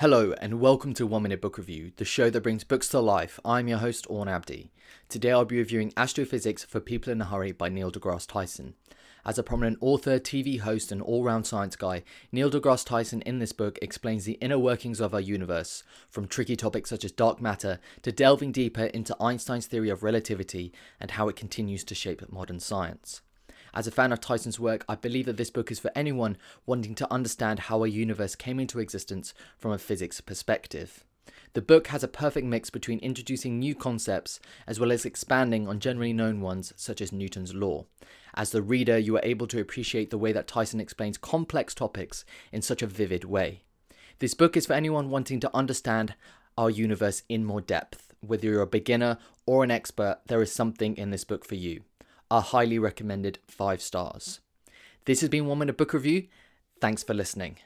Hello, and welcome to One Minute Book Review, the show that brings books to life. I'm your host, Orn Abdi. Today I'll be reviewing Astrophysics for People in a Hurry by Neil deGrasse Tyson. As a prominent author, TV host, and all round science guy, Neil deGrasse Tyson in this book explains the inner workings of our universe, from tricky topics such as dark matter to delving deeper into Einstein's theory of relativity and how it continues to shape modern science. As a fan of Tyson's work, I believe that this book is for anyone wanting to understand how our universe came into existence from a physics perspective. The book has a perfect mix between introducing new concepts as well as expanding on generally known ones such as Newton's law. As the reader, you are able to appreciate the way that Tyson explains complex topics in such a vivid way. This book is for anyone wanting to understand our universe in more depth. Whether you're a beginner or an expert, there is something in this book for you are highly recommended five stars. This has been One Minute Book Review. Thanks for listening.